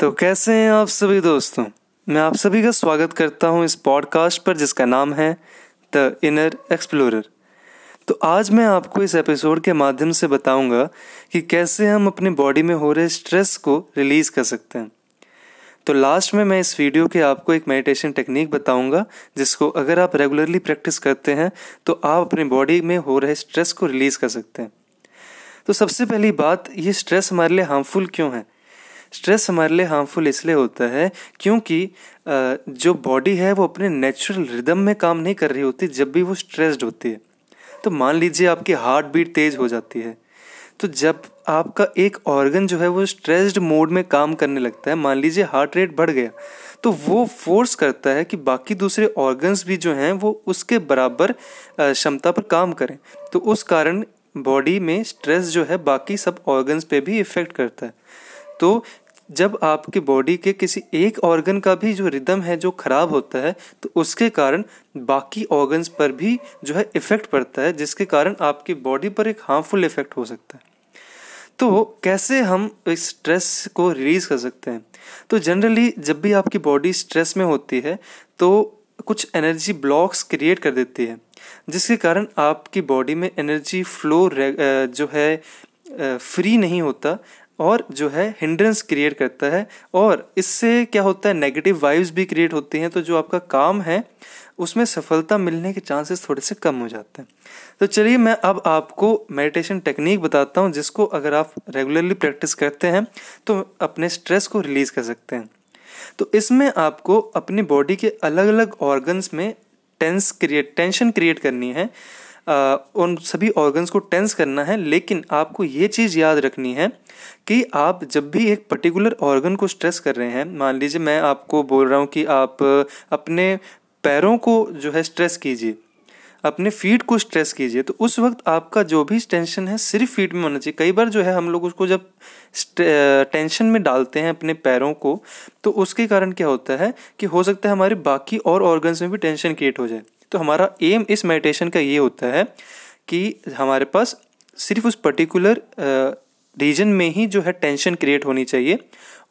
तो कैसे हैं आप सभी दोस्तों? मैं आप सभी का स्वागत करता हूँ इस पॉडकास्ट पर जिसका नाम है द इनर एक्सप्लोरर तो आज मैं आपको इस एपिसोड के माध्यम से बताऊँगा कि कैसे हम अपनी बॉडी में हो रहे स्ट्रेस को रिलीज़ कर सकते हैं। तो लास्ट में मैं इस वीडियो के आपको एक मेडिटेशन टेक्निक बताऊँगा, जिसको अगर आप रेगुलरली प्रैक्टिस करते हैं तो आप अपनी बॉडी में हो रहे स्ट्रेस को रिलीज़ कर सकते हैं। तो सबसे पहली बात, ये स्ट्रेस हमारे लिए हार्मफुल क्यों है? स्ट्रेस हमारे लिए हार्मफुल इसलिए होता है क्योंकि जो बॉडी है वो अपने नेचुरल रिदम में काम नहीं कर रही होती जब भी वो स्ट्रेस्ड होती है। तो मान लीजिए आपकी हार्ट बीट तेज हो जाती है तो जब आपका एक ऑर्गन जो है वो स्ट्रेस्ड मोड में काम करने लगता है, मान लीजिए हार्ट रेट बढ़ गया तो वो फोर्स करता है कि बाकी दूसरे ऑर्गन्स भी जो हैं वो उसके बराबर क्षमता पर काम करें। तो उस कारण बॉडी में स्ट्रेस जो है बाकी सब ऑर्गन्स पे भी इफ़ेक्ट करता है। तो जब आपकी बॉडी के किसी एक ऑर्गन का भी जो रिदम है, जो खराब होता है तो उसके कारण बाकी ऑर्गन्स पर भी जो है इफ़ेक्ट पड़ता है, जिसके कारण आपकी बॉडी पर एक हार्मफुल इफ़ेक्ट हो सकता है। तो कैसे हम इस स्ट्रेस को रिलीज़ कर सकते हैं? तो जनरली जब भी आपकी बॉडी स्ट्रेस में होती है तो कुछ एनर्जी ब्लॉक्स क्रिएट कर देती है, जिसके कारण आपकी बॉडी में एनर्जी फ्लो जो है फ्री नहीं होता। और जो है हिंड्रेंस क्रिएट करता है और इससे क्या होता है नेगेटिव वाइब्स भी क्रिएट होती हैं तो जो आपका काम है, उसमें सफलता मिलने के चांसेस थोड़े से कम हो जाते हैं। तो चलिए मैं अब आपको मेडिटेशन टेक्निक बताता हूँ, जिसको अगर आप रेगुलरली प्रैक्टिस करते हैं तो अपने स्ट्रेस को रिलीज़ कर सकते हैं। तो इसमें आपको अपनी बॉडी के अलग अलग ऑर्गन्स में टेंस क्रिएट टेंशन क्रिएट करनी है। उन सभी ऑर्गन्स को टेंस करना है, लेकिन आपको ये चीज़ याद रखनी है कि आप जब भी एक पर्टिकुलर ऑर्गन को स्ट्रेस कर रहे हैं, मान लीजिए मैं आपको बोल रहा हूँ कि आप अपने पैरों को जो है स्ट्रेस कीजिए, अपने फीट को स्ट्रेस कीजिए तो उस वक्त आपका जो भी टेंशन है सिर्फ़ फीट में होना चाहिए। कई बार जो है हम लोग उसको जब टेंशन में डालते हैं अपने पैरों को तो उसके कारण क्या होता है कि हो सकता है हमारे बाकी और ऑर्गन्स में भी टेंशन क्रिएट हो जाए। तो हमारा एम इस मेडिटेशन का ये होता है कि हमारे पास सिर्फ़ उस पर्टिकुलर रीजन में ही जो है टेंशन क्रिएट होनी चाहिए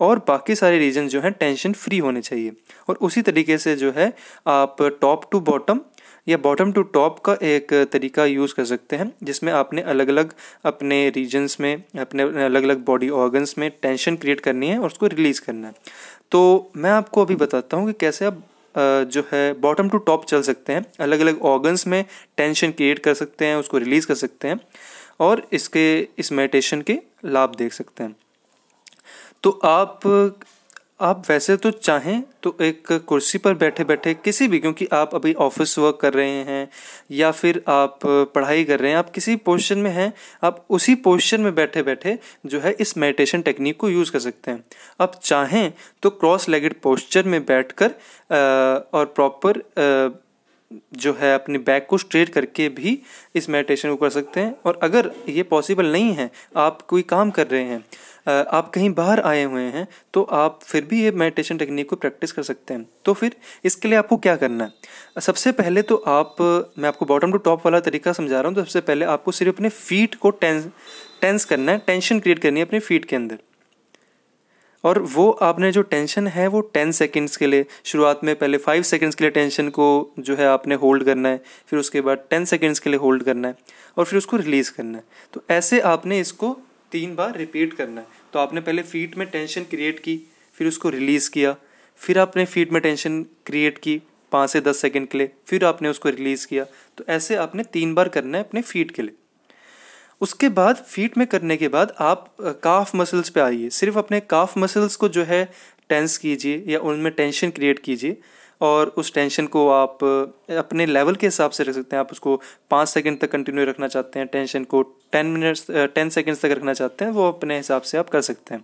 और बाकी सारे रीजन जो हैं टेंशन फ्री होने चाहिए। और उसी तरीके से जो है आप टॉप टू बॉटम या बॉटम टू टॉप का एक तरीका यूज़ कर सकते हैं, जिसमें आपने अलग अलग अपने रीजन्स में, अपने अलग अलग बॉडी ऑर्गन्स में टेंशन क्रिएट करनी है और उसको रिलीज़ करना है। तो मैं आपको अभी बताता हूँ कि कैसे आप जो है बॉटम टू टॉप चल सकते हैं। अलग अलग ऑर्गन्स में टेंशन क्रिएट कर सकते हैं, उसको रिलीज़ कर सकते हैं और इसके, इस मेडिटेशन के लाभ देख सकते हैं। तो आप आप वैसे तो चाहें तो एक कुर्सी पर बैठे बैठे किसी भी, क्योंकि आप अभी ऑफ़िस वर्क कर रहे हैं या फिर आप पढ़ाई कर रहे हैं, आप किसी पोजिशन में हैं, आप उसी पोजिशन में बैठे बैठे जो है इस मेडिटेशन टेक्निक को यूज़ कर सकते हैं। आप चाहें तो क्रॉस लेगेड पोस्चर में बैठ बैठकर और प्रॉपर जो है अपने बैक को स्ट्रेट करके भी इस मेडिटेशन को कर सकते हैं। और अगर ये पॉसिबल नहीं है, आप कोई काम कर रहे हैं आप कहीं बाहर आए हुए हैं तो आप फिर भी ये मेडिटेशन टेक्निक को प्रैक्टिस कर सकते हैं। तो फिर इसके लिए आपको क्या करना है? सबसे पहले तो आप, मैं आपको बॉटम टू टॉप वाला तरीका समझा रहा हूँ तो सबसे पहले आपको सिर्फ़ अपने फीट को टेंस टेंस करना है टेंशन क्रिएट करनी है अपने फीट के अंदर। और वो आपने जो टेंशन है, वो टेन सेकेंड्स के लिए, शुरुआत में पहले फाइव सेकेंड्स के लिए टेंशन को जो है आपने होल्ड करना है, फिर उसके बाद टेन सेकेंड्स के लिए होल्ड करना है, और फिर उसको रिलीज़ करना है। तो ऐसे आपने इसको तीन बार रिपीट करना है। तो आपने पहले फीट में टेंशन क्रिएट की, फिर उसको रिलीज़ किया, फिर आपने फीट में टेंशन क्रिएट की पाँच से दस सेकेंड के लिए, फिर आपने उसको रिलीज़ किया। तो ऐसे आपने तीन बार करना है अपने फीट के लिए। उसके बाद फीट में करने के बाद आप काफ मसल्स पे आइए। सिर्फ़ अपने काफ मसल्स को जो है टेंस कीजिए या उनमें टेंशन क्रिएट कीजिए और उस टेंशन को आप अपने लेवल के हिसाब से रख सकते हैं। आप उसको पाँच सेकंड तक कंटिन्यू रखना चाहते हैं टेंशन को टेन मिनट्स टेन सेकेंड्स तक रखना चाहते हैं वो अपने हिसाब से आप कर सकते हैं।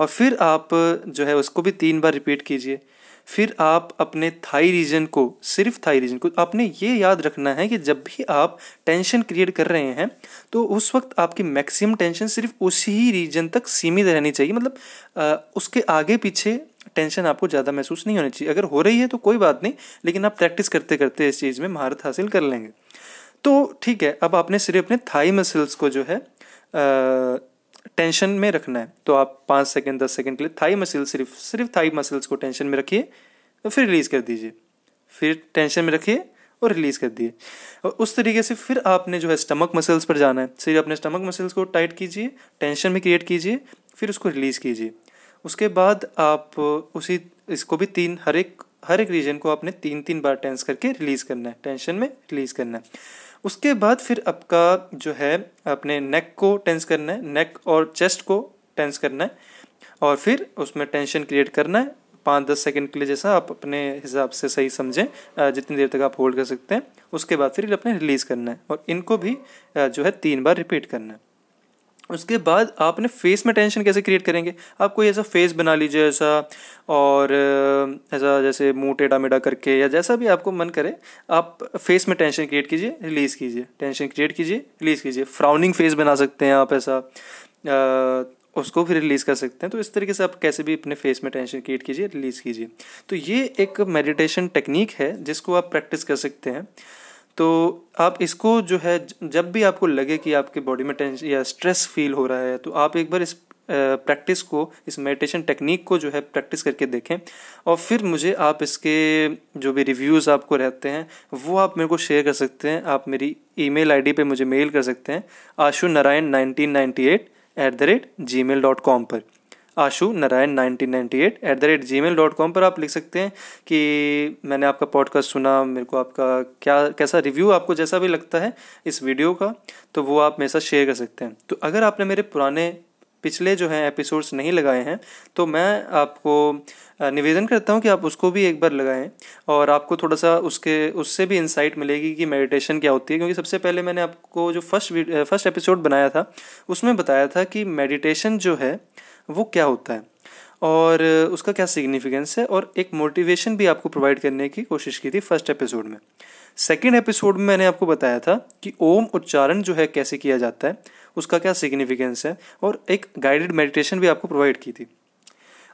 और फिर आप जो है उसको भी तीन बार रिपीट कीजिए। फिर आप अपने थाई रीजन को सिर्फ़ थाई रीजन को आपने ये याद रखना है कि जब भी आप टेंशन क्रिएट कर रहे हैं तो उस वक्त आपकी मैक्सिमम टेंशन सिर्फ़ उसी ही रीजन तक सीमित रहनी चाहिए। मतलब आ, उसके आगे पीछे टेंशन आपको ज़्यादा महसूस नहीं होनी चाहिए। अगर हो रही है तो कोई बात नहीं लेकिन आप प्रैक्टिस करते करते इस चीज़ में महारत हासिल कर लेंगे। तो ठीक है, अब आपने सिर्फ़ अपने थाई मसल्स को जो है टेंशन में रखना है। तो आप पाँच सेकेंड दस सेकेंड के लिए थाई मसल सिर्फ़ सिर्फ़ थाई मसल्स को टेंशन में रखिए और फिर रिलीज़ कर दीजिए। फिर टेंशन में रखिए और रिलीज़ कर दिए और उस तरीके से फिर आपने जो है स्टमक मसल्स पर जाना है। सिर्फ़ अपने स्टमक मसल्स को टाइट कीजिए टेंशन में क्रिएट कीजिए, फिर उसको रिलीज़ कीजिए। उसके बाद आप उसी, इसको भी तीन, हर एक हर एक रीजन को आपने तीन तीन बार टेंस करके रिलीज़ करना है। टेंशन में रिलीज़ करना है। उसके बाद फिर आपका जो है, अपने नेक को टेंस करना है नेक और चेस्ट को टेंस करना है और फिर उसमें टेंशन क्रिएट करना है। पाँच दस सेकंड के लिए जैसा आप अपने हिसाब से सही समझें जितनी देर तक आप होल्ड कर सकते हैं। उसके बाद फिर अपने रिलीज़ करना है और इनको भी जो है तीन बार रिपीट करना है। उसके बाद आप अपने फेस में टेंशन कैसे क्रिएट करेंगे? आप कोई ऐसा फेस बना लीजिए ऐसा, और ऐसा जैसे मुँह टेढ़ा मेढ़ा करके या जैसा भी आपको मन करे, आप फेस में टेंशन क्रिएट कीजिए रिलीज़ कीजिए। टेंशन क्रिएट कीजिए रिलीज़ कीजिए। फ्राउनिंग फेस बना सकते हैं आप ऐसा उसको भी रिलीज़ कर सकते हैं। तो इस तरीके से आप कैसे भी अपने फेस में टेंशन क्रिएट कीजिए रिलीज़ कीजिए। तो ये एक मेडिटेशन टेक्निक है जिसको आप प्रैक्टिस कर सकते हैं। तो आप इसको जो है, जब भी आपको लगे कि आपके बॉडी में टेंशन या स्ट्रेस फील हो रहा है तो आप एक बार इस प्रैक्टिस को, इस मेडिटेशन टेक्निक को जो है प्रैक्टिस करके देखें। और फिर मुझे आप इसके जो भी रिव्यूज़ आपको रहते हैं, वो आप मेरे को शेयर कर सकते हैं। आप मेरी ईमेल आईडी पे मुझे मेल कर सकते हैं, Ashu Narayan nineteen ninety eight at the rate gmail dot com पर। Ashu Narayan nineteen ninety eight at the rate gmail dot com पर आप लिख सकते हैं कि मैंने आपका पॉडकास्ट सुना, मेरे को आपका क्या, कैसा रिव्यू आपको जैसा भी लगता है इस वीडियो का तो वो आप मेरे साथ शेयर कर सकते हैं। तो अगर आपने मेरे पुराने पिछले जो हैं एपिसोड्स नहीं लगाए हैं तो मैं आपको निवेदन करता हूँ कि आप उसको भी एक बार लगाएँ और आपको थोड़ा सा उसके, उससे भी इंसाइट मिलेगी कि मेडिटेशन क्या होती है। क्योंकि सबसे पहले मैंने आपको जो फ़र्स्ट फ़र्स्ट एपिसोड बनाया था, उसमें बताया था कि मेडिटेशन जो है वो क्या होता है? और उसका क्या सिग्निफिकेंस है? और एक मोटिवेशन भी आपको प्रोवाइड करने की कोशिश की थी फ़र्स्ट एपिसोड में। सेकेंड एपिसोड में मैंने आपको बताया था कि ओम उच्चारण जो है कैसे किया जाता है, उसका क्या सिग्निफिकेंस है? और एक गाइडेड मेडिटेशन भी आपको प्रोवाइड की थी।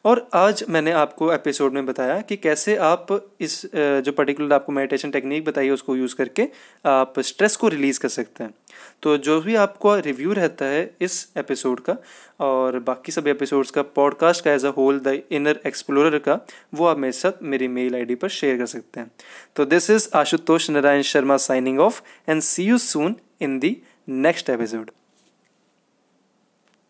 और आज मैंने आपको एपिसोड में बताया कि कैसे आप इस जो पर्टिकुलर आपको मेडिटेशन टेक्निक बताई है, उसको यूज़ करके आप स्ट्रेस को रिलीज़ कर सकते हैं। तो जो भी आपको रिव्यू रहता है इस एपिसोड का, और बाकी सभी एपिसोड्स का पॉडकास्ट का as a whole the inner explorer का, वो आप मेरे साथ, मेरी मेल आईडी पर शेयर कर सकते हैं। तो this is Ashutosh Narayan Sharma signing off and see you soon in the next episode